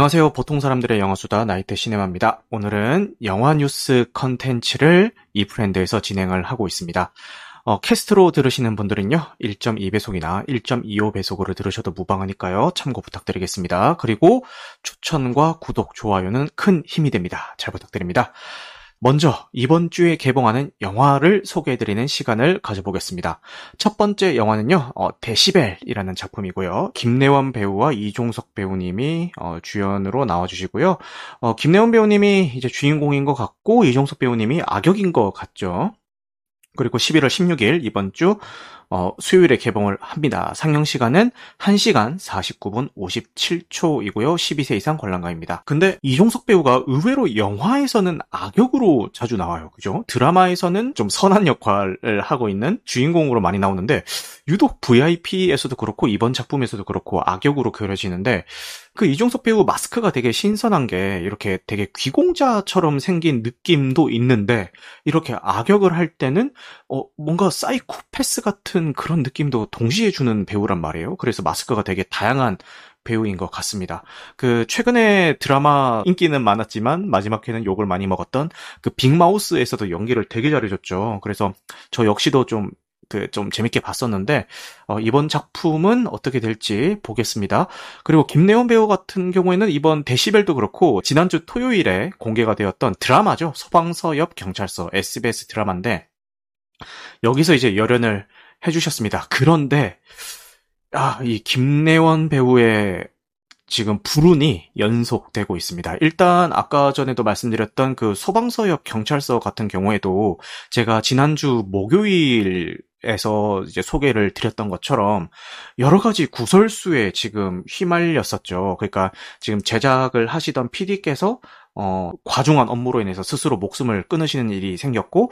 안녕하세요. 보통 사람들의 영화수다 나이트 시네마입니다. 오늘은 영화 뉴스 컨텐츠를 이프랜드에서 진행을 하고 있습니다. 어, 캐스트로 들으시는 분들은요, 1.2배속이나 1.25배속으로 들으셔도 무방하니까요, 참고 부탁드리겠습니다. 그리고 추천과 구독, 좋아요는 큰 힘이 됩니다. 잘 부탁드립니다. 먼저 이번 주에 개봉하는 영화를 소개해드리는 시간을 가져보겠습니다. 첫 번째 영화는요, 어, 데시벨이라는 작품이고요. 김래원 배우와 이종석 배우님이 어, 주연으로 나와주시고요. 어, 김래원 배우님이 이제 주인공인 것 같고 이종석 배우님이 악역인 것 같죠. 그리고 11월 16일 이번 주 어, 수요일에 개봉을 합니다. 상영 시간은 1시간 49분 57초이고요. 12세 이상 관람가입니다. 근데 이종석 배우가 의외로 영화에서는 악역으로 자주 나와요. 그죠? 드라마에서는 좀 선한 역할을 하고 있는 주인공으로 많이 나오는데 유독 VIP에서도 그렇고 이번 작품에서도 그렇고 악역으로 그려지는데 그 이종석 배우 마스크가 되게 신선한 게 이렇게 되게 귀공자처럼 생긴 느낌도 있는데 이렇게 악역을 할 때는 어 뭔가 사이코패스 같은 그런 느낌도 동시에 주는 배우란 말이에요. 그래서 마스크가 되게 다양한 배우인 것 같습니다. 그 최근에 드라마 인기는 많았지만 마지막 회는 욕을 많이 먹었던 그 빅마우스에서도 연기를 되게 잘해줬죠. 그래서 저 역시도 좀 그좀 재밌게 봤었는데 어, 이번 작품은 어떻게 될지 보겠습니다. 그리고 김내원 배우 같은 경우에는 이번 데시벨도 그렇고 지난주 토요일에 공개가 되었던 드라마죠. 소방서 옆 경찰서 SBS 드라마인데 여기서 이제 열연을 해주셨습니다. 그런데 아, 이 김내원 배우의 지금 불운이 연속되고 있습니다. 일단 아까 전에도 말씀드렸던 그 소방서 옆 경찰서 같은 경우에도 제가 지난주 목요일 에서 이제 소개를 드렸던 것처럼 여러 가지 구설수에 지금 휘말렸었죠. 그러니까 지금 제작을 하시던 PD께서 어, 과중한 업무로 인해서 스스로 목숨을 끊으시는 일이 생겼고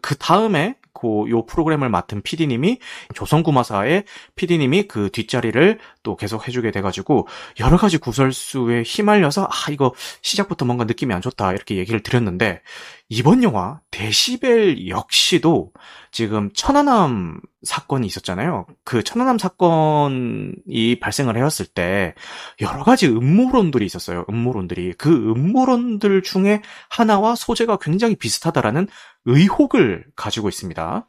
그 다음에 그 요 프로그램을 맡은 PD님이 조선구마사의 PD님이 그 뒷자리를 또 계속 해주게 돼가지고 여러 가지 구설수에 휘말려서 아 이거 시작부터 뭔가 느낌이 안 좋다 이렇게 얘기를 드렸는데 이번 영화 데시벨 역시도 지금 천안함 사건이 있었잖아요. 그 천안함 사건이 발생을 해왔을 때 여러 가지 음모론들이 있었어요. 음모론들이 그 음모론들 중에 하나와 소재가 굉장히 비슷하다라는 의혹을 가지고 있습니다.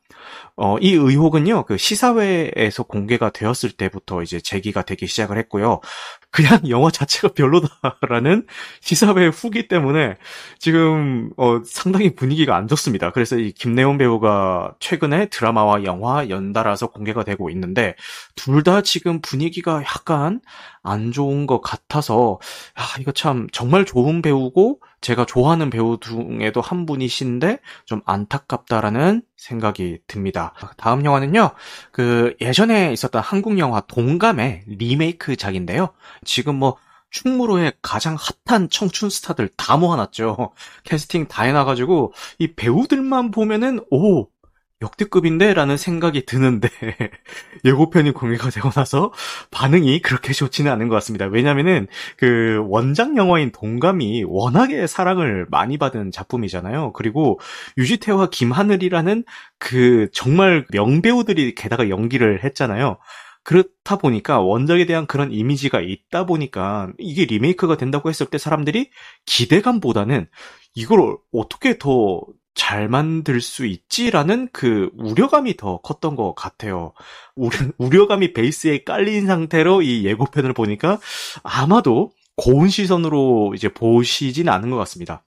어, 이 의혹은요, 그 시사회에서 공개가 되었을 때부터 이제 제기가 되기 시작을 했고요. 그냥 영화 자체가 별로다라는 시사회 후기 때문에 지금 어, 상당히 분위기가 안 좋습니다. 그래서 이 김래원 배우가 최근에 드라마와 영화 연달아서 공개가 되고 있는데 둘 다 지금 분위기가 약간 안 좋은 것 같아서 아, 이거 참 정말 좋은 배우고 제가 좋아하는 배우 중에도 한 분이신데 좀 안타깝다라는 생각이 듭니다. 다음 영화는요. 그 예전에 있었던 한국 영화 동감의 리메이크작인데요. 지금 뭐 충무로의 가장 핫한 청춘 스타들 다 모아놨죠. 캐스팅 다 해놔가지고 이 배우들만 보면은 오 역대급인데? 라는 생각이 드는데, 예고편이 공개가 되고 나서 반응이 그렇게 좋지는 않은 것 같습니다. 왜냐면은, 그, 원작 영화인 동감이 워낙에 사랑을 많이 받은 작품이잖아요. 그리고 유지태와 김하늘이라는 그 정말 명배우들이 게다가 연기를 했잖아요. 그렇다 보니까 원작에 대한 그런 이미지가 있다 보니까 이게 리메이크가 된다고 했을 때 사람들이 기대감보다는 이걸 어떻게 더 잘 만들 수 있지라는 그 우려감이 더 컸던 것 같아요. 우려, 감이 베이스에 깔린 상태로 이 예고편을 보니까 아마도 고운 시선으로 이제 보시진 않은 것 같습니다.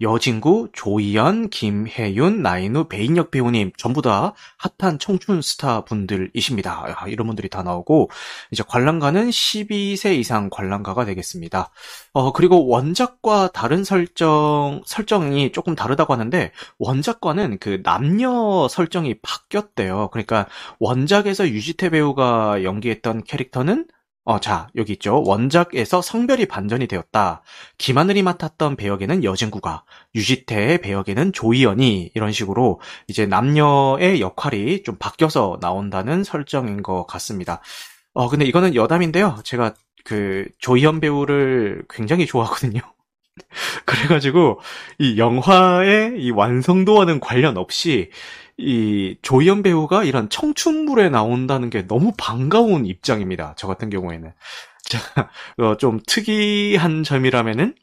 여진구, 조이연, 김혜윤, 나인우, 배인혁 배우님 전부 다 핫한 청춘 스타 분들이십니다. 야, 이런 분들이 다 나오고 이제 관람가는 12세 이상 관람가가 되겠습니다. 어 그리고 원작과 다른 설정 설정이 조금 다르다고 하는데 원작과는 그 남녀 설정이 바뀌었대요. 그러니까 원작에서 유지태 배우가 연기했던 캐릭터는 어, 자, 여기 있죠. 원작에서 성별이 반전이 되었다. 김하늘이 맡았던 배역에는 여진구가, 유지태의 배역에는 조이연이, 이런 식으로 이제 남녀의 역할이 좀 바뀌어서 나온다는 설정인 것 같습니다. 어, 근데 이거는 여담인데요. 제가 그 조이연 배우를 굉장히 좋아하거든요. 그래가지고 이 영화의 이 완성도와는 관련 없이 이 조이연 배우가 이런 청춘물에 나온다는 게 너무 반가운 입장입니다. 저 같은 경우에는. 자, 어, 좀 특이한 점이라면은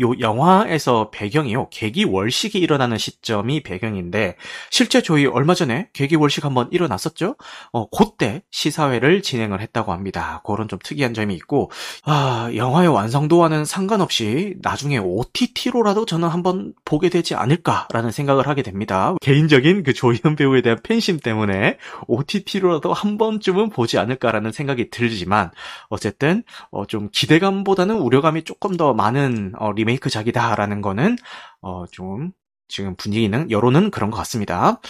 요 영화에서 배경이요. 개기 월식이 일어나는 시점이 배경인데 실제 저희 얼마 전에 개기 월식 한번 일어났었죠. 어, 그때 시사회를 진행을 했다고 합니다. 그런 좀 특이한 점이 있고 아, 영화의 완성도와는 상관없이 나중에 OTT로라도 저는 한번 보게 되지 않을까라는 생각을 하게 됩니다. 개인적인 그 조희연 배우에 대한 팬심 때문에 OTT로라도 한 번쯤은 보지 않을까라는 생각이 들지만 어쨌든 어, 좀 기대감보다는 우려감이 조금 더 많은 어, 리메이크작이다라는 거는 어, 좀 지금 분위기는 여론은 그런 것 같습니다.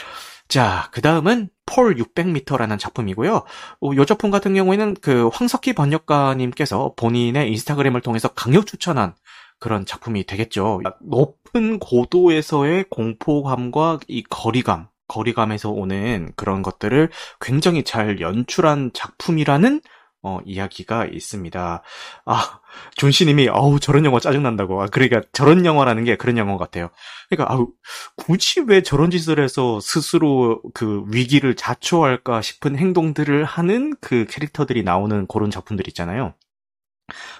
자, 그 다음은 폴 600m라는 작품이고요. 어, 이 작품 같은 경우에는 그 황석희 번역가님께서 본인의 인스타그램을 통해서 강력 추천한 그런 작품이 되겠죠. 높은 고도에서의 공포감과 이 거리감, 거리감에서 오는 그런 것들을 굉장히 잘 연출한 작품이라는 어, 이야기가 있습니다. 아, 존씨님이, 어우, 저런 영화 짜증난다고. 아, 그러니까 저런 영화라는 게 그런 영화 같아요. 그러니까, 아우, 굳이 왜 저런 짓을 해서 스스로 그 위기를 자초할까 싶은 행동들을 하는 그 캐릭터들이 나오는 그런 작품들 있잖아요.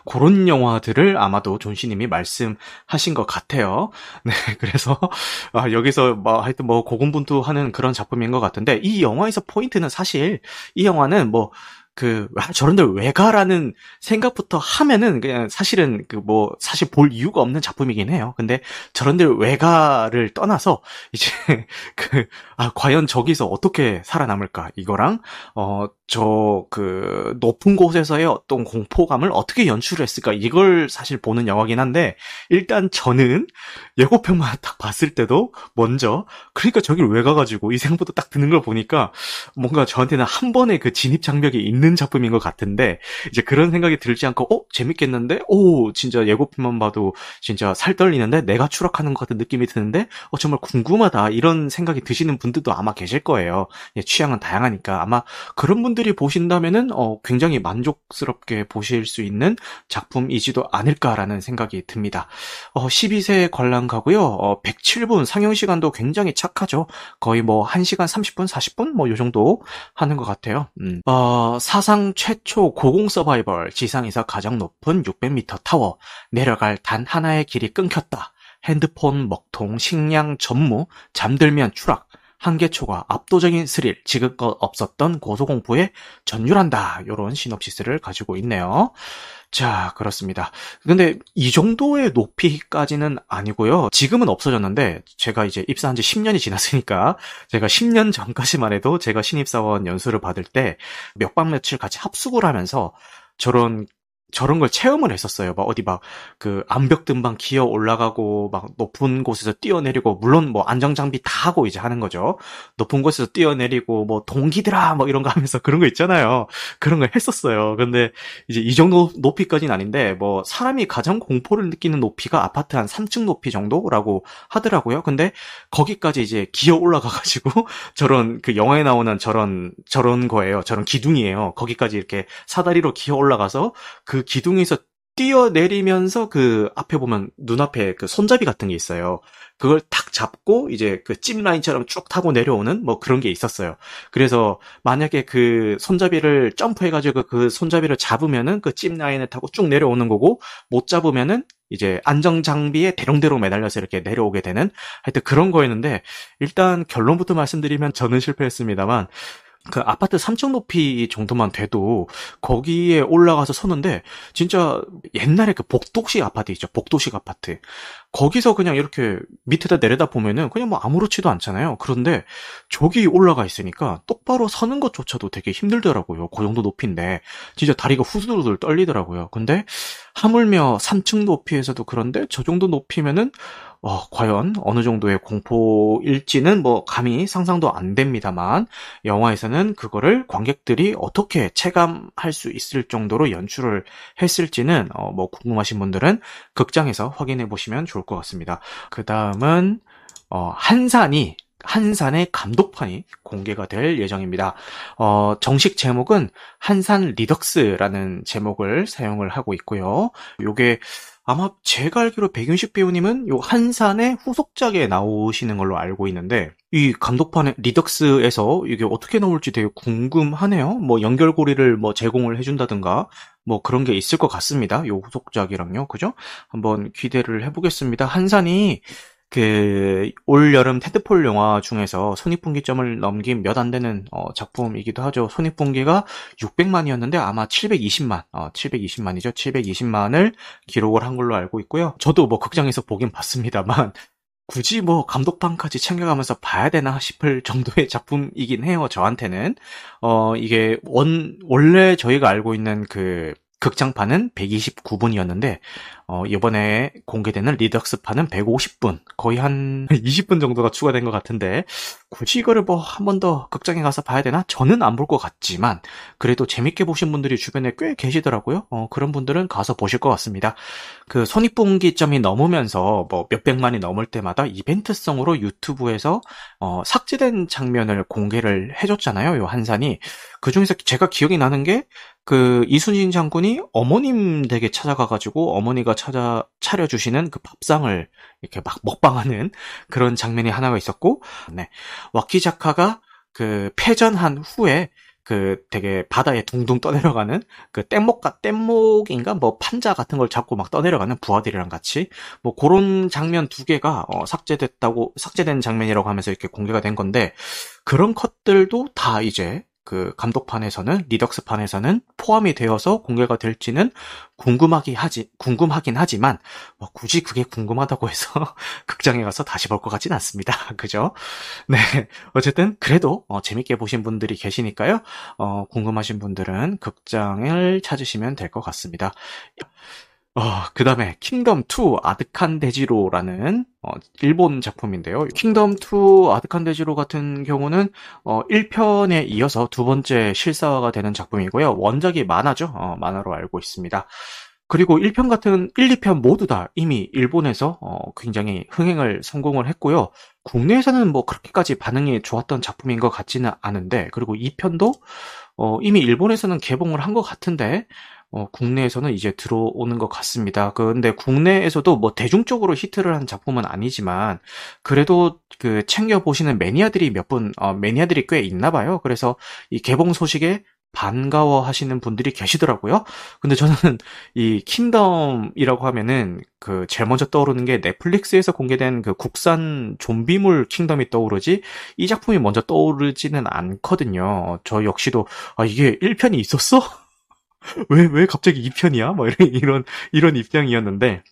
그런 영화들을 아마도 존씨님이 말씀하신 것 같아요. 네, 그래서 아, 여기서 뭐 하여튼 뭐 고군분투하는 그런 작품인 것 같은데 이 영화에서 포인트는 사실 이 영화는 뭐 그, 아, 저런들 왜 가라는 생각부터 하면은 그냥 사실은 그 뭐, 사실 볼 이유가 없는 작품이긴 해요. 근데 저런들 왜 가를 떠나서 이제 그, 아, 과연 저기서 어떻게 살아남을까? 이거랑, 어, 저, 그, 높은 곳에서의 어떤 공포감을 어떻게 연출을 했을까? 이걸 사실 보는 영화긴 한데, 일단 저는 예고편만 딱 봤을 때도 먼저, 그러니까 저길 왜 가가지고 이 생각부터 딱 드는 걸 보니까 뭔가 저한테는 한 번의 그 진입 장벽이 있는 작품인 것 같은데, 이제 그런 생각이 들지 않고, 어? 재밌겠는데? 오, 진짜 예고편만 봐도 진짜 살 떨리는데? 내가 추락하는 것 같은 느낌이 드는데? 어, 정말 궁금하다. 이런 생각이 드시는 분들도 아마 계실 거예요. 예, 취향은 다양하니까. 아마 그런 분들 분들이 보신다면은 어, 굉장히 만족스럽게 보실 수 있는 작품이지도 않을까라는 생각이 듭니다. 어, 12세 관람가고요. 어, 107분 상영 시간도 굉장히 착하죠. 거의 뭐 1시간 30분, 40분 뭐 요 정도 하는 것 같아요. 음. 어, 사상 최초 고공 서바이벌 지상에서 가장 높은 600m 타워 내려갈 단 하나의 길이 끊겼다. 핸드폰, 먹통, 식량, 전무, 잠들면 추락, 한계초가 압도적인 스릴, 지금껏 없었던 고소공포에 전율한다. 이런 시놉시스를 가지고 있네요. 자, 그렇습니다. 근데 이 정도의 높이까지는 아니고요. 지금은 없어졌는데 제가 이제 입사한 지 10년이 지났으니까 제가 10년 전까지만 해도 제가 신입사원 연수를 받을 때몇박 며칠 같이 합숙을 하면서 저런 저런 걸 체험을 했었어요. 막 어디 막 그 암벽 등반 기어 올라가고 막 높은 곳에서 뛰어내리고 물론 뭐 안정 장비 다 하고 이제 하는 거죠. 높은 곳에서 뛰어내리고 뭐 동기들아 뭐 이런 거 하면서 그런 거 있잖아요. 그런 걸 했었어요. 근데 이제 이 정도 높이까지는 아닌데 뭐 사람이 가장 공포를 느끼는 높이가 아파트 한 3층 높이 정도라고 하더라고요. 근데 거기까지 이제 기어 올라가 가지고 저런 그 영화에 나오는 저런 저런 거예요. 저런 기둥이에요. 거기까지 이렇게 사다리로 기어 올라가서 그 기둥에서 뛰어내리면서 그 앞에 보면 눈앞에 그 손잡이 같은 게 있어요. 그걸 탁 잡고 이제 그 찜 라인처럼 쭉 타고 내려오는 뭐 그런 게 있었어요. 그래서 만약에 그 손잡이를 점프해가지고 그 손잡이를 잡으면은 그 찜 라인을 타고 쭉 내려오는 거고 못 잡으면은 이제 안정 장비에 대롱대롱 매달려서 이렇게 내려오게 되는 하여튼 그런 거였는데 일단 결론부터 말씀드리면 저는 실패했습니다만 그 아파트 3층 높이 정도만 돼도 거기에 올라가서 서는데 진짜 옛날에 그 복도식 아파트 있죠. 복도식 아파트. 거기서 그냥 이렇게 밑에다 내려다 보면은 그냥 뭐 아무렇지도 않잖아요. 그런데 저기 올라가 있으니까 똑바로 서는 것조차도 되게 힘들더라고요. 그 정도 높이인데 진짜 다리가 후들후들 떨리더라고요. 근데 하물며 3층 높이에서도 그런데 저 정도 높이면은 어, 과연 어느 정도의 공포일지는 뭐 감히 상상도 안 됩니다만 영화에서는 그거를 관객들이 어떻게 체감할 수 있을 정도로 연출을 했을지는 어, 뭐 궁금하신 분들은 극장에서 확인해 보시면 좋을 것 같습니다. 그 다음은 어, 한산이 한산의 감독판이 공개가 될 예정입니다. 어, 정식 제목은 한산 Redux라는 제목을 사용을 하고 있고요. 요게 아마 제가 알기로 백윤식 배우님은 요 한산의 후속작에 나오시는 걸로 알고 있는데 이 감독판의 Redux에서 이게 어떻게 나올지 되게 궁금하네요. 뭐 연결고리를 뭐 제공을 해준다든가 뭐 그런 게 있을 것 같습니다. 요 후속작이랑요, 그죠? 한번 기대를 해보겠습니다. 한산이 그, 올 여름 테드폴 영화 중에서 손익분기점을 넘긴 몇 안 되는 어, 작품이기도 하죠. 손익분기가 600만이었는데 아마 720만, 어, 720만이죠. 720만을 기록을 한 걸로 알고 있고요. 저도 뭐 극장에서 보긴 봤습니다만, 굳이 뭐 감독판까지 챙겨가면서 봐야 되나 싶을 정도의 작품이긴 해요. 저한테는. 어, 이게 원, 원래 저희가 알고 있는 그 극장판은 129분이었는데 어, 이번에 공개되는 리덕스판은 150분, 거의 한 20분 정도가 추가된 것 같은데 굳이 이거를 뭐 한 번 더 극장에 가서 봐야 되나? 저는 안 볼 것 같지만 그래도 재밌게 보신 분들이 주변에 꽤 계시더라고요. 어, 그런 분들은 가서 보실 것 같습니다. 그 손익분기점이 넘으면서 뭐 몇백만이 넘을 때마다 이벤트성으로 유튜브에서 어, 삭제된 장면을 공개를 해줬잖아요. 요 한산이. 그 중에서 제가 기억이 나는 게 그 이순신 장군이 어머님 댁에 찾아가가지고 어머니가 찾아 차려주시는 그 밥상을 이렇게 막 먹방하는 그런 장면이 하나가 있었고, 네. 와키자카가 그 패전한 후에 그 되게 바다에 둥둥 떠내려가는 그 뗏목과 뗏목인가 뭐 판자 같은 걸 잡고 막 떠내려가는 부하들이랑 같이 뭐 그런 장면 두 개가 어, 삭제됐다고 삭제된 장면이라고 하면서 이렇게 공개가 된 건데 그런 컷들도 다 이제 그 감독판에서는 리덕스판에서는 포함이 되어서 공개가 될지는 궁금하긴 하지 궁금하긴 하지만 뭐 굳이 그게 궁금하다고 해서 극장에 가서 다시 볼 것 같진 않습니다. 그죠? 네 어쨌든 그래도 어, 재밌게 보신 분들이 계시니까요. 어, 궁금하신 분들은 극장을 찾으시면 될 것 같습니다. 어, 그 다음에 킹덤 2 아득한 대지로라는 어, 일본 작품인데요. 킹덤 2 아득한 대지로 같은 경우는 어, 1편에 이어서 두 번째 실사화가 되는 작품이고요. 원작이 만화죠. 어, 만화로 알고 있습니다. 그리고 1편 같은 1, 2편 모두 다 이미 일본에서 어, 굉장히 흥행을 성공을 했고요. 국내에서는 뭐 그렇게까지 반응이 좋았던 작품인 것 같지는 않은데 그리고 2편도 어, 이미 일본에서는 개봉을 한 것 같은데 어, 국내에서는 이제 들어오는 것 같습니다. 그런데 국내에서도 뭐 대중적으로 히트를 한 작품은 아니지만 그래도 그 챙겨 보시는 매니아들이 몇 분, 어, 매니아들이 꽤 있나 봐요. 그래서 이 개봉 소식에 반가워 하시는 분들이 계시더라고요. 근데 저는 이 킹덤이라고 하면은 그 제일 먼저 떠오르는 게 넷플릭스에서 공개된 그 국산 좀비물 킹덤이 떠오르지 이 작품이 먼저 떠오르지는 않거든요. 저 역시도 아 이게 1편이 있었어? 왜, 왜 갑자기 2편이야? 뭐 이런, 이런, 이런 입장이었는데,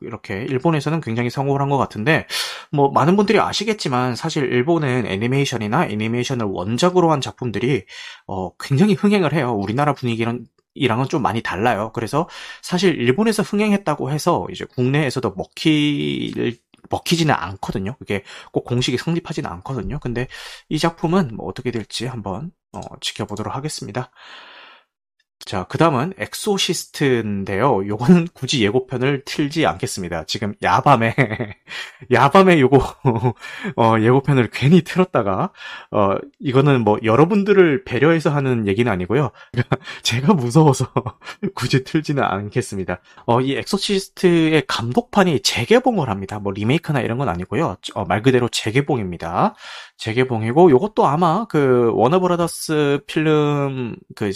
이렇게 일본에서는 굉장히 성공을 한 것 같은데 뭐 많은 분들이 아시겠지만 사실 일본은 애니메이션이나 애니메이션을 원작으로 한 작품들이 어 굉장히 흥행을 해요. 우리나라 분위기랑 이랑은 좀 많이 달라요. 그래서 사실 일본에서 흥행했다고 해서 이제 국내에서도 먹힐 먹히지는 않거든요. 그게 꼭 공식이 성립하지는 않거든요. 근데 이 작품은 뭐 어떻게 될지 한번 어, 지켜보도록 하겠습니다. 자, 그 다음은 엑소시스트인데요. 요거는 굳이 예고편을 틀지 않겠습니다. 지금 야밤에, 야밤에 요거, 어, 예고편을 괜히 틀었다가, 어, 이거는 뭐 여러분들을 배려해서 하는 얘기는 아니고요. 제가 무서워서 굳이 틀지는 않겠습니다. 어, 이 엑소시스트의 감독판이 재개봉을 합니다. 뭐 리메이크나 이런 건 아니고요. 어, 말 그대로 재개봉입니다. 재개봉이고, 요것도 아마 그 워너브라더스 필름 그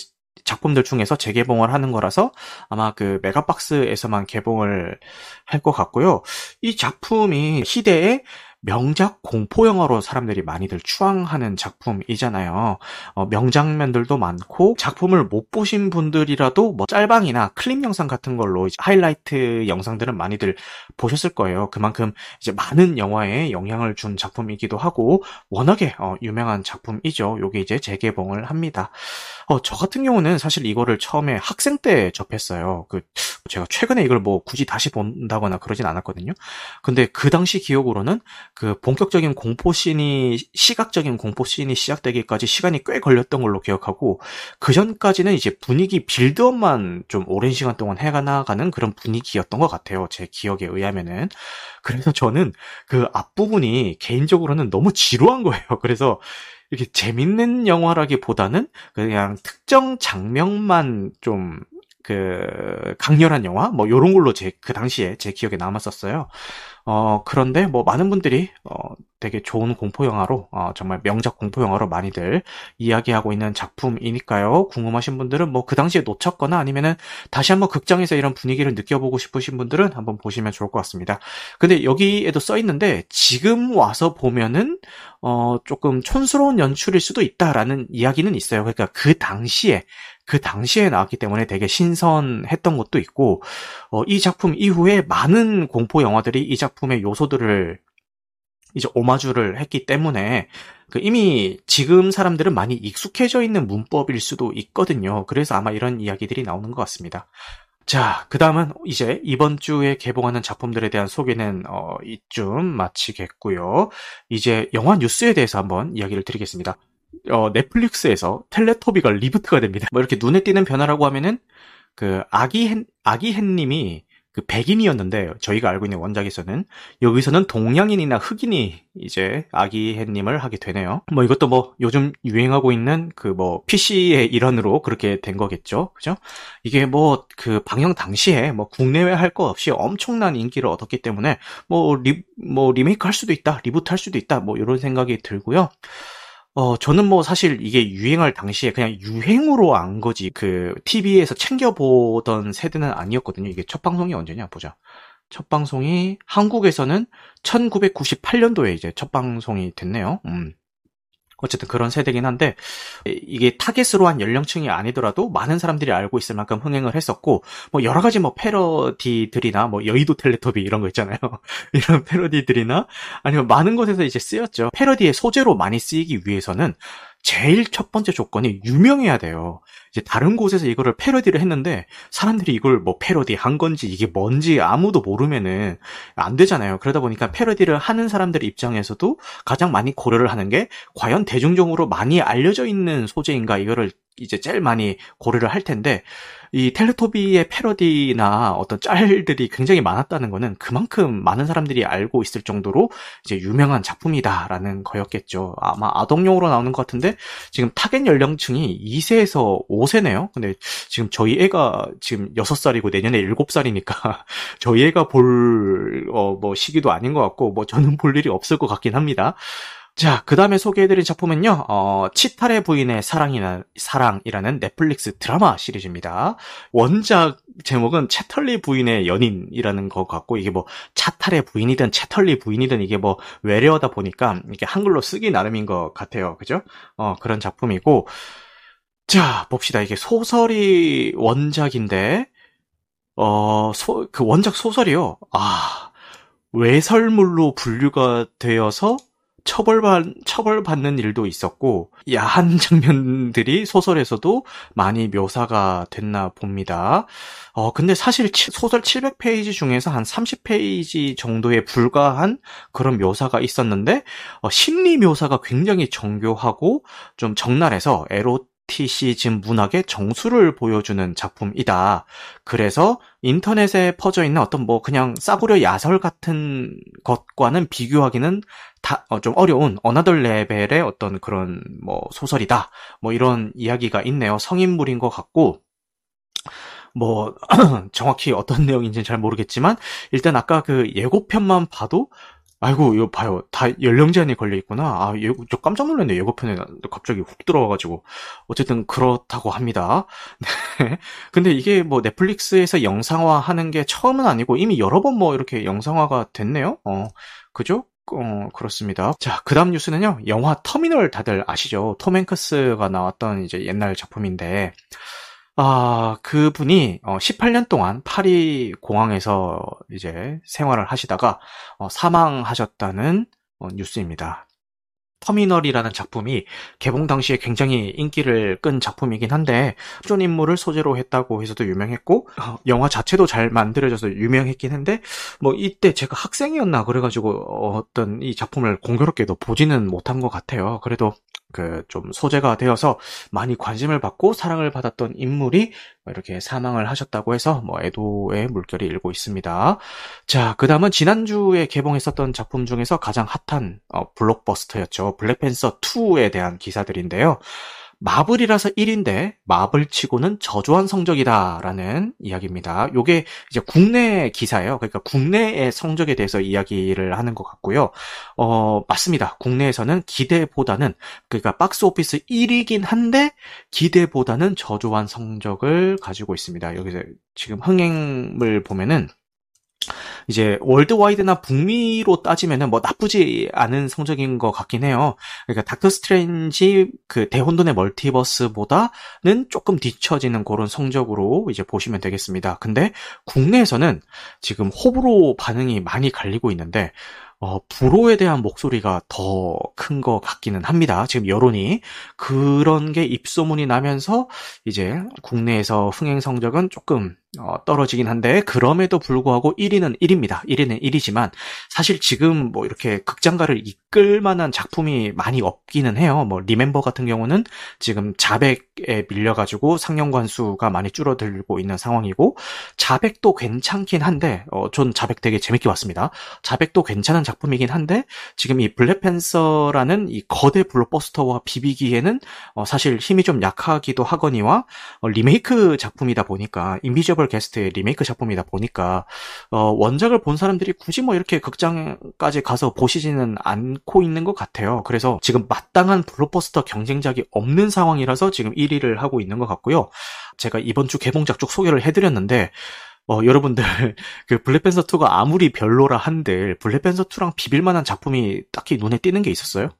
작품들 중에서 재개봉을 하는 거라서 아마 그 메가박스에서만 개봉을 할 것 같고요. 이 작품이 시대에 명작 공포 영화로 사람들이 많이들 추앙하는 작품이잖아요. 어, 명장면들도 많고 작품을 못 보신 분들이라도 뭐 짤방이나 클립 영상 같은 걸로 하이라이트 영상들은 많이들 보셨을 거예요. 그만큼 이제 많은 영화에 영향을 준 작품이기도 하고 워낙에 어, 유명한 작품이죠. 요게 이제 재개봉을 합니다. 어, 저 같은 경우는 사실 이거를 처음에 학생 때 접했어요. 그 제가 최근에 이걸 뭐 굳이 다시 본다거나 그러진 않았거든요. 근데 그 당시 기억으로는 그 본격적인 공포씬이 시각적인 공포씬이 시작되기까지 시간이 꽤 걸렸던 걸로 기억하고 그 전까지는 이제 분위기 빌드업만 좀 오랜 시간 동안 해나가는 그런 분위기였던 것 같아요. 제 기억에 의하면은 그래서 저는 그 앞부분이 개인적으로는 너무 지루한 거예요. 그래서 이렇게 재밌는 영화라기보다는 그냥 특정 장면만 좀 그 강렬한 영화 뭐 요런 걸로 제 그 당시에 제 기억에 남았었어요. 어, 그런데 뭐 많은 분들이 어, 되게 좋은 공포 영화로 어, 정말 명작 공포 영화로 많이들 이야기하고 있는 작품이니까요. 궁금하신 분들은 뭐 그 당시에 놓쳤거나 아니면은 다시 한번 극장에서 이런 분위기를 느껴보고 싶으신 분들은 한번 보시면 좋을 것 같습니다. 근데 여기에도 써 있는데 지금 와서 보면은 어, 조금 촌스러운 연출일 수도 있다라는 이야기는 있어요. 그러니까 그 당시에 그 당시에 나왔기 때문에 되게 신선했던 것도 있고 어, 이 작품 이후에 많은 공포 영화들이 이 작품의 요소들을 이제 오마주를 했기 때문에 그 이미 지금 사람들은 많이 익숙해져 있는 문법일 수도 있거든요. 그래서 아마 이런 이야기들이 나오는 것 같습니다. 자, 그 다음은 이제 이번 주에 개봉하는 작품들에 대한 소개는 어, 이쯤 마치겠고요. 이제 영화 뉴스에 대해서 한번 이야기를 드리겠습니다. 어, 넷플릭스에서 텔레토비가 리부트가 됩니다. 뭐 이렇게 눈에 띄는 변화라고 하면은 그 아기 햇 아기 햇님이 그 백인이었는데 저희가 알고 있는 원작에서는 여기서는 동양인이나 흑인이 이제 아기 햇님을 하게 되네요. 뭐 이것도 뭐 요즘 유행하고 있는 그 뭐 PC의 일환으로 그렇게 된 거겠죠. 그죠? 이게 뭐 그 방영 당시에 뭐 국내외 할거 없이 엄청난 인기를 얻었기 때문에 뭐 리, 뭐 리메이크 할 수도 있다, reboot 할 수도 있다, 뭐 이런 생각이 들고요. 어, 저는 뭐 사실 이게 유행할 당시에 그냥 유행으로 안 거지, 그, TV에서 챙겨보던 세대는 아니었거든요. 이게 첫 방송이 언제냐, 보자. 첫 방송이 한국에서는 1998년도에 이제 첫 방송이 됐네요. 음. 어쨌든 그런 세대긴 한데 이게 타겟으로 한 연령층이 아니더라도 많은 사람들이 알고 있을 만큼 흥행을 했었고 뭐 여러 가지 뭐 패러디들이나 뭐 여의도 텔레토비 이런 거 있잖아요. 이런 패러디들이나 아니면 많은 곳에서 이제 쓰였죠. 패러디의 소재로 많이 쓰이기 위해서는 제일 첫 번째 조건이 유명해야 돼요. 이제 다른 곳에서 이거를 패러디를 했는데 사람들이 이걸 뭐 패러디 한 건지 이게 뭔지 아무도 모르면은 안 되잖아요. 그러다 보니까 패러디를 하는 사람들 입장에서도 가장 많이 고려를 하는 게 과연 대중적으로 많이 알려져 있는 소재인가 이거를 이제 제일 많이 고려를 할 텐데 이 텔레토비의 패러디나 어떤 짤들이 굉장히 많았다는 거는 그만큼 많은 사람들이 알고 있을 정도로 이제 유명한 작품이다라는 거였겠죠. 아마 아동용으로 나오는 것 같은데 지금 타겟 연령층이 2세에서 5세네요. 근데 지금 저희 애가 지금 6살이고 내년에 7살이니까 저희 애가 볼, 어, 뭐 시기도 아닌 것 같고 뭐 저는 볼 일이 없을 것 같긴 합니다. 자, 그 다음에 소개해드린 작품은요, 어, 치탈의 부인의 사랑이나, 사랑이라는 넷플릭스 드라마 시리즈입니다. 원작 제목은 채털리 부인의 연인이라는 것 같고, 이게 뭐, 차탈의 부인이든 채털리 부인이든 이게 뭐, 외래어다 보니까, 이게 한글로 쓰기 나름인 것 같아요. 그죠? 어, 그런 작품이고, 자, 봅시다. 이게 소설이 원작인데, 어, 소, 그 원작 소설이요. 아, 외설물로 분류가 되어서 처벌받, 처벌받는 일도 있었고, 야한 장면들이 소설에서도 많이 묘사가 됐나 봅니다. 어, 근데 사실 소설 700페이지 중에서 한 30페이지 정도에 불과한 그런 묘사가 있었는데, 어, 심리 묘사가 굉장히 정교하고 좀 적나라해서 에로 TC즘 문학의 정수를 보여주는 작품이다. 그래서 인터넷에 퍼져 있는 어떤 뭐 그냥 싸구려 야설 같은 것과는 비교하기는 다, 어, 좀 어려운 어나덜 레벨의 어떤 그런 뭐 소설이다. 뭐 이런 이야기가 있네요. 성인물인 것 같고, 뭐 정확히 어떤 내용인지는 잘 모르겠지만 일단 아까 그 예고편만 봐도 아이고 이거 봐요. 다 연령 제한이 걸려 있구나. 아 예고 저 깜짝 놀랐네. 예고편에 갑자기 훅 들어와가지고. 어쨌든 그렇다고 합니다. 네. 근데 이게 뭐 넷플릭스에서 영상화 하는 게 처음은 아니고 이미 여러 번 뭐 이렇게 영상화가 됐네요. 어 그죠? 어, 그렇습니다. 자, 그 다음 뉴스는요, 영화 터미널 다들 아시죠? 톰 행크스가 나왔던 이제 옛날 작품인데, 아, 그분이 18년 어, 동안 파리 공항에서 이제 생활을 하시다가 어, 사망하셨다는 어, 뉴스입니다. 터미널이라는 작품이 개봉 당시에 굉장히 인기를 끈 작품이긴 한데 실존 인물을 소재로 했다고 해서도 유명했고 영화 자체도 잘 만들어져서 유명했긴 한데 뭐 이때 제가 학생이었나 그래가지고 어떤 이 작품을 공교롭게도 보지는 못한 것 같아요. 그래도 그 좀 소재가 되어서 많이 관심을 받고 사랑을 받았던 인물이 이렇게 사망을 하셨다고 해서 뭐 애도의 물결이 일고 있습니다. 자, 그 다음은 지난주에 개봉했었던 작품 중에서 가장 핫한 어, 블록버스터였죠. 블랙팬서 2에 대한 기사들인데요. 마블이라서 1인데 마블 치고는 저조한 성적이다라는 이야기입니다. 요게 이제 국내 기사예요. 그러니까 국내의 성적에 대해서 이야기를 하는 것 같고요. 어, 맞습니다. 국내에서는 기대보다는 그러니까 박스 오피스 1위긴 한데 기대보다는 저조한 성적을 가지고 있습니다. 여기서 지금 흥행을 보면은 이제 월드와이드나 북미로 따지면은 뭐 나쁘지 않은 성적인 것 같긴 해요. 그러니까 닥터 스트레인지 그 대혼돈의 멀티버스보다는 조금 뒤처지는 그런 성적으로 이제 보시면 되겠습니다. 근데 국내에서는 지금 호불호 반응이 많이 갈리고 있는데 어, 불호에 대한 목소리가 더 큰 것 같기는 합니다. 지금 여론이 그런 게 입소문이 나면서 이제 국내에서 흥행 성적은 조금 어, 떨어지긴 한데 그럼에도 불구하고 1위는 1위입니다. 1위는 1위지만 사실 지금 뭐 이렇게 극장가를 이끌 만한 작품이 많이 없기는 해요. 뭐 리멤버 같은 경우는 지금 자백에 밀려 가지고 상영관 수가 많이 줄어들고 있는 상황이고 자백도 괜찮긴 한데 어, 전 자백 되게 재밌게 봤습니다. 자백도 괜찮은 작품이긴 한데 지금 이 블랙팬서라는 이 거대 블록버스터와 비비기에는 어, 사실 힘이 좀 약하기도 하거니와 어, 리메이크 작품이다 보니까 인비저블 뮤지컬 게스트의 리메이크 작품이다 보니까 어, 원작을 본 사람들이 굳이 뭐 이렇게 극장까지 가서 보시지는 않고 있는 것 같아요. 그래서 지금 마땅한 블록버스터 경쟁작이 없는 상황이라서 지금 1위를 하고 있는 것 같고요. 제가 이번 주 개봉작 쪽 소개를 해드렸는데 어, 여러분들, 그 블랙팬서 2가 아무리 별로라 한들 블랙팬서 2랑 비빌만한 작품이 딱히 눈에 띄는 게 있었어요?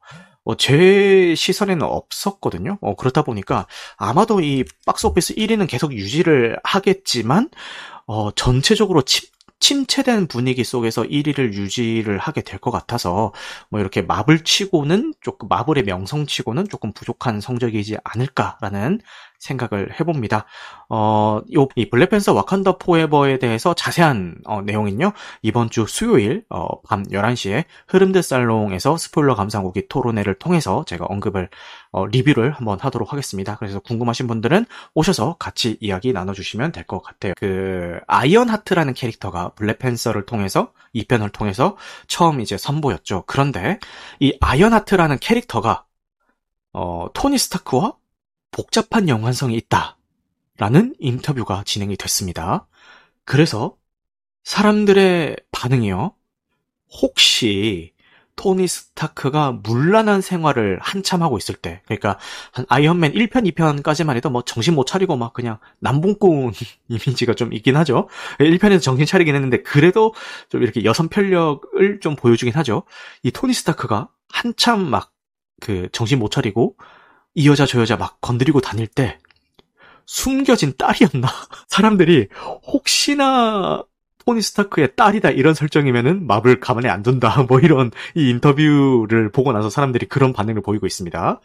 어, 제 시선에는 없었거든요. 어, 그렇다 보니까 아마도 이 박스 오피스 1위는 계속 유지를 하겠지만 어, 전체적으로 침, 침체된 분위기 속에서 1위를 유지를 하게 될 것 같아서 뭐 이렇게 마블 치고는 조금 마블의 명성 치고는 조금 부족한 성적이지 않을까라는 생각을 해봅니다. 어, 요, 이 블랙팬서 와칸다 포에버에 대해서 자세한 어, 내용은요, 이번 주 수요일, 어, 밤 11시에 흐름드 살롱에서 스포일러 감상후기 토론회를 통해서 제가 언급을, 어, 리뷰를 한번 하도록 하겠습니다. 그래서 궁금하신 분들은 오셔서 같이 이야기 나눠주시면 될 것 같아요. 그, 아이언 하트라는 캐릭터가 블랙팬서를 통해서, 2편을 통해서 처음 이제 선보였죠. 그런데, 이 아이언 하트라는 캐릭터가, 어, 토니 스타크와 복잡한 연관성이 있다. 라는 인터뷰가 진행이 됐습니다. 그래서 사람들의 반응이요. 혹시 토니 스타크가 물란한 생활을 한참 하고 있을 때, 그러니까 한 아이언맨 1편, 2편까지만 해도 뭐 정신 못 차리고 막 그냥 남봉꾼 이미지가 좀 있긴 하죠. 1편에서 정신 차리긴 했는데 그래도 좀 이렇게 여성 편력을 좀 보여주긴 하죠. 이 토니 스타크가 한참 막 그 정신 못 차리고 이 여자 저 여자 막 건드리고 다닐 때 숨겨진 딸이었나? 사람들이 혹시나 토니 스타크의 딸이다 이런 설정이면은 마블 가만히 안 둔다 뭐 이런 이 인터뷰를 보고 나서 사람들이 그런 반응을 보이고 있습니다.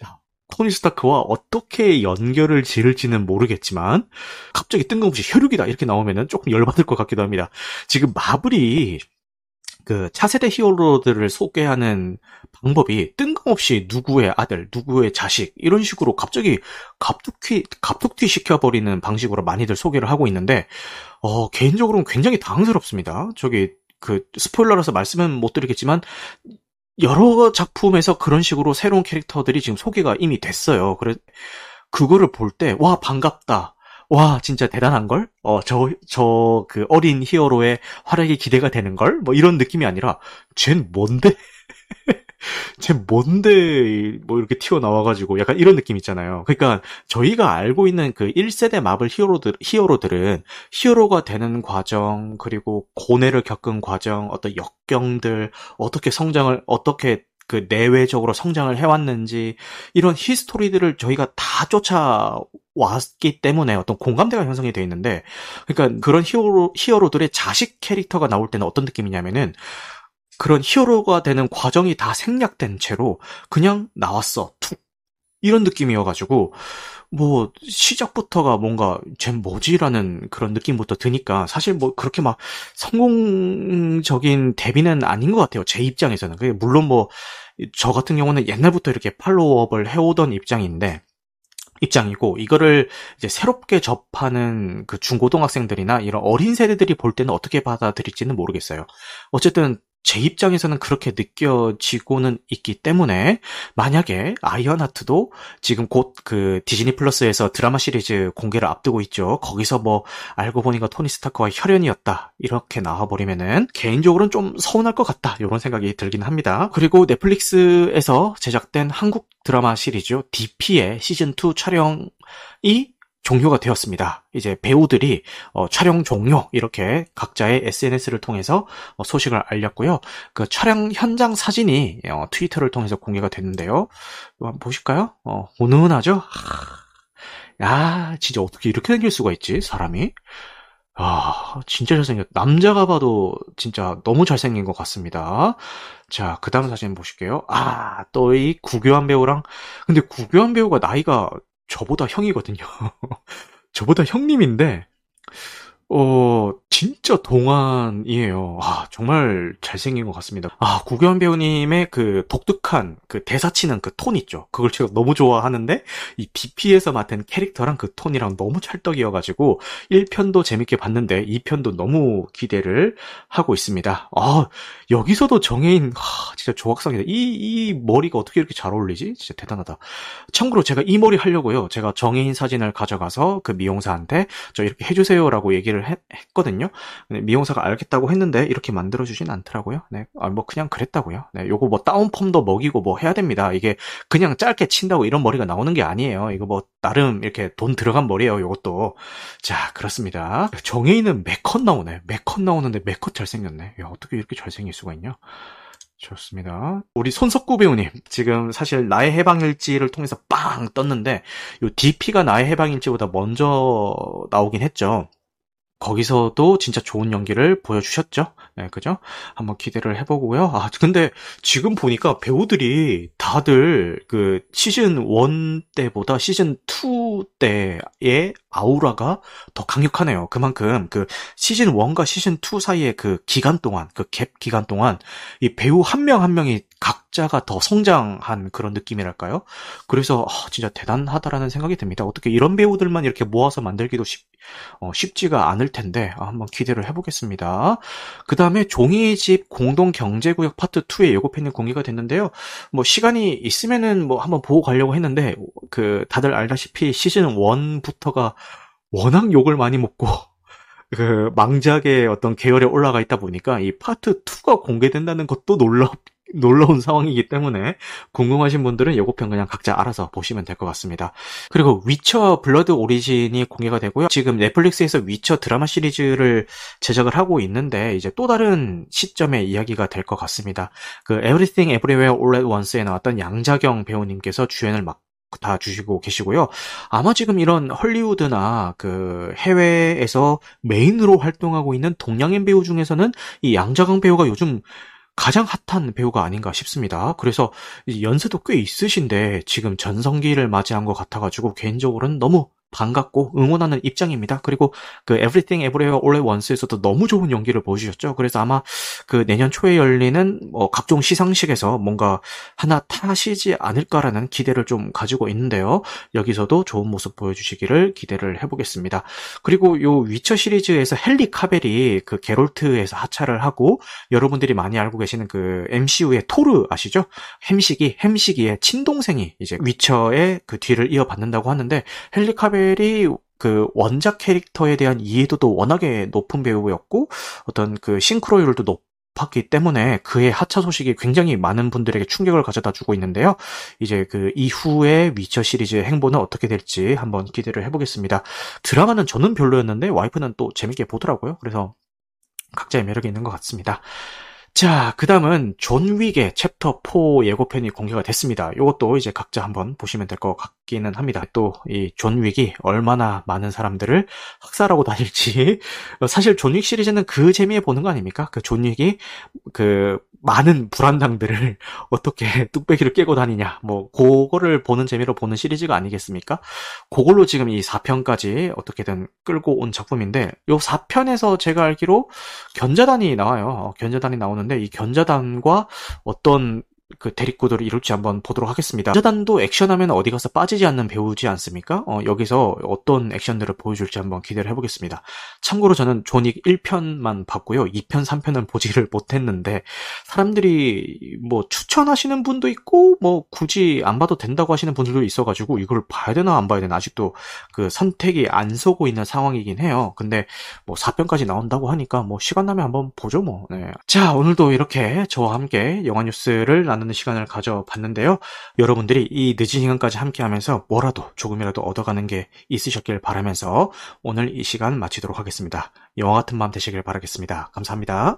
자, 토니 스타크와 어떻게 연결을 지을지는 모르겠지만 갑자기 뜬금없이 혈육이다 이렇게 나오면은 조금 열받을 것 같기도 합니다. 지금 마블이 그 차세대 히어로들을 소개하는 방법이 뜬금없이 누구의 아들, 누구의 자식 이런 식으로 갑자기 갑툭튀 갑툭튀 시켜버리는 방식으로 많이들 소개를 하고 있는데 어 개인적으로는 굉장히 당황스럽습니다. 저기 그 스포일러라서 말씀은 못 드리겠지만 여러 작품에서 그런 식으로 새로운 캐릭터들이 지금 소개가 이미 됐어요. 그래 그거를 볼 때 와 반갑다. 와, 진짜 대단한걸? 어, 저, 저, 그 어린 히어로의 활약이 기대가 되는걸? 뭐 이런 느낌이 아니라, 쟨 뭔데? 쟤 뭔데 뭐 이렇게 튀어나와가지고 약간 이런 느낌 있잖아요. 그러니까 저희가 알고 있는 그 1세대 마블 히어로들, 히어로들은 히어로가 되는 과정, 그리고 고뇌를 겪은 과정, 어떤 역경들, 어떻게 성장을, 어떻게 그 내외적으로 성장을 해왔는지 이런 히스토리들을 저희가 다 쫓아왔기 때문에 어떤 공감대가 형성이 되어 있는데 그러니까 그런 히어로 히어로들의 자식 캐릭터가 나올 때는 어떤 느낌이냐면은 그런 히어로가 되는 과정이 다 생략된 채로 그냥 나왔어. 툭. 이런 느낌이어가지고 뭐 시작부터가 뭔가 쟨 뭐지라는 그런 느낌부터 드니까 사실 뭐 그렇게 막 성공적인 데뷔는 아닌 것 같아요 제 입장에서는 그게 물론 뭐 저 같은 경우는 옛날부터 이렇게 팔로우업을 해오던 입장인데 입장이고 이거를 이제 새롭게 접하는 그 중고등학생들이나 이런 어린 세대들이 볼 때는 어떻게 받아들일지는 모르겠어요. 어쨌든 제 입장에서는 그렇게 느껴지고는 있기 때문에 만약에 아이언하트도 지금 곧 그 디즈니 플러스에서 드라마 시리즈 공개를 앞두고 있죠. 거기서 뭐 알고 보니까 토니 스타크와 혈연이었다 이렇게 나와버리면은 개인적으로는 좀 서운할 것 같다 이런 생각이 들긴 합니다. 그리고 넷플릭스에서 제작된 한국 드라마 시리즈 DP의 시즌 2 촬영이 종료가 되었습니다. 이제 배우들이 어, 촬영 종료 이렇게 각자의 SNS를 통해서 어, 소식을 알렸고요. 그 촬영 현장 사진이 어, 트위터를 통해서 공개가 됐는데요. 한번 보실까요? 어, 훈훈하죠? 야, 진짜 어떻게 이렇게 생길 수가 있지, 사람이? 아, 진짜 잘생겼. 남자가 봐도 진짜 너무 잘생긴 것 같습니다. 자, 그 다음 사진 보실게요. 아, 또 이 구교한 배우랑, 근데 구교한 배우가 나이가 저보다 형이거든요. 저보다 형님인데, 어, 진짜 동안이에요. 아, 정말 잘생긴 것 같습니다. 아, 구교환 배우님의 그 독특한 그 대사치는 그 톤 있죠. 그걸 제가 너무 좋아하는데, 이 DP에서 맡은 캐릭터랑 그 톤이랑 너무 찰떡이어가지고, 1편도 재밌게 봤는데, 2편도 너무 기대를 하고 있습니다. 아, 여기서도 정해인, 아, 진짜 조각상이다. 이, 이 머리가 어떻게 이렇게 잘 어울리지? 진짜 대단하다. 참고로 제가 이 머리 하려고요. 제가 정해인 사진을 가져가서 그 미용사한테, 저 이렇게 해주세요라고 얘기를 얘기를 했, 거든요 미용사가 알겠다고 했는데 이렇게 만들어주진 않더라고요. 네, 아, 뭐 그냥 그랬다고요. 네, 요거 뭐 다운펌도 먹이고 뭐 해야 됩니다. 이게 그냥 짧게 친다고 이런 머리가 나오는 게 아니에요. 이거 뭐 나름 이렇게 돈 들어간 머리예요. 요것도. 자, 그렇습니다. 정혜인은 메컷 나오네. 메컷 나오는데 메컷 잘생겼네. 야, 어떻게 이렇게 잘생길 수가 있냐? 좋습니다. 우리 손석구 배우님, 지금 사실 나의 해방일지를 통해서 빵 떴는데, 요 DP가 나의 해방일지보다 먼저 나오긴 했죠. 거기서도 진짜 좋은 연기를 보여주셨죠. 네, 그죠? 한번 기대를 해보고요. 아, 근데 지금 보니까 배우들이 다들 그 시즌 1 때보다 시즌 2 때의 아우라가 더 강력하네요. 그만큼 그 시즌 1과 시즌 2 사이의 그 기간 동안, 그 갭 기간 동안 이 배우 한 명한 한 명이 각자가 더 성장한 그런 느낌이랄까요? 그래서 아, 진짜 대단하다라는 생각이 듭니다. 어떻게 이런 배우들만 이렇게 모아서 만들기도 쉽, 어, 쉽지가 않을 텐데 아, 한번 기대를 해보겠습니다. 그 다음에 종이집 공동 경제구역 파트 2의 예고편이 공개가 됐는데요. 뭐 시간이 있으면은 뭐 한번 보고 가려고 했는데 그 다들 알다시피 시즌 1부터가 워낙 욕을 많이 먹고 그 망작의 어떤 계열에 올라가 있다 보니까 이 파트 2가 공개된다는 것도 놀랍 놀라운 상황이기 때문에 궁금하신 분들은 예고편 그냥 각자 알아서 보시면 될 것 같습니다. 그리고 위쳐 Blood Origin이 공개가 되고요. 지금 넷플릭스에서 위쳐 드라마 시리즈를 제작을 하고 있는데 이제 또 다른 시점의 이야기가 될 것 같습니다. 그 Everywhere All at Once에 나왔던 양자경 배우님께서 주연을 맡고 다 주시고 계시고요. 아마 지금 이런 헐리우드나 그 해외에서 메인으로 활동하고 있는 동양인 배우 중에서는 이 양자경 배우가 요즘 가장 핫한 배우가 아닌가 싶습니다. 그래서 연세도 꽤 있으신데 지금 전성기를 맞이한 것 같아가지고 개인적으로는 너무 반갑고 응원하는 입장입니다. 그리고 그 Everything Everywhere All at Once에서도 너무 좋은 연기를 보여주셨죠. 그래서 아마 그 내년 초에 열리는 뭐 각종 시상식에서 뭔가 하나 타시지 않을까라는 기대를 좀 가지고 있는데요. 여기서도 좋은 모습 보여주시기를 기대를 해보겠습니다. 그리고 요 위쳐 시리즈에서 헨리 카벨이 그 게롤트에서 하차를 하고 여러분들이 많이 알고 계시는 그 MCU의 토르 아시죠? 햄식이 햄식이의 친동생이 이제 위쳐의 그 뒤를 이어받는다고 하는데 헨리 카벨 파벨이 그 원작 캐릭터에 대한 이해도도 워낙에 높은 배우였고 어떤 그 싱크로율도 높았기 때문에 그의 하차 소식이 굉장히 많은 분들에게 충격을 가져다 주고 있는데요. 이제 그 이후의 위쳐 시리즈의 행보는 어떻게 될지 한번 기대를 해보겠습니다. 드라마는 저는 별로였는데 와이프는 또 재밌게 보더라고요. 그래서 각자의 매력이 있는 것 같습니다. 자, 그 다음은 존 윅의 챕터 4 예고편이 공개가 됐습니다. 이것도 이제 각자 한번 보시면 될 것 같기는 합니다. 또 이 존 윅이 얼마나 많은 사람들을 학살하고 다닐지. 사실 존 윅 시리즈는 그 재미에 보는 거 아닙니까? 그 존 윅이 그 많은 불안당들을 어떻게 뚝배기를 깨고 다니냐. 뭐, 그거를 보는 재미로 보는 시리즈가 아니겠습니까? 그걸로 지금 이 4편까지 어떻게든 끌고 온 작품인데, 요 4편에서 제가 알기로 견자단이 나와요. 어, 견자단이 나오는데, 이 견자단과 어떤 그 대립구도를 이룰지 한번 보도록 하겠습니다. 여자단도 액션하면 어디 가서 빠지지 않는 배우지 않습니까? 어, 여기서 어떤 액션들을 보여줄지 한번 기대를 해보겠습니다. 참고로 저는 존윅 1편만 봤고요. 2편, 3편은 보지를 못했는데 사람들이 뭐 추천하시는 분도 있고 뭐 굳이 안 봐도 된다고 하시는 분들도 있어가지고 이걸 봐야 되나 안 봐야 되나 아직도 그 선택이 안 서고 있는 상황이긴 해요. 근데 뭐 4편까지 나온다고 하니까 뭐 시간 나면 한번 보죠 뭐. 네. 자 오늘도 이렇게 저와 함께 영화 뉴스를 나누는 시간을 가져봤는데요. 여러분들이 이 늦은 시간까지 함께 하면서 뭐라도 조금이라도 얻어가는 게 있으셨길 바라면서 오늘 이 시간 마치도록 하겠습니다. 영화 같은 밤 되시길 바라겠습니다. 감사합니다.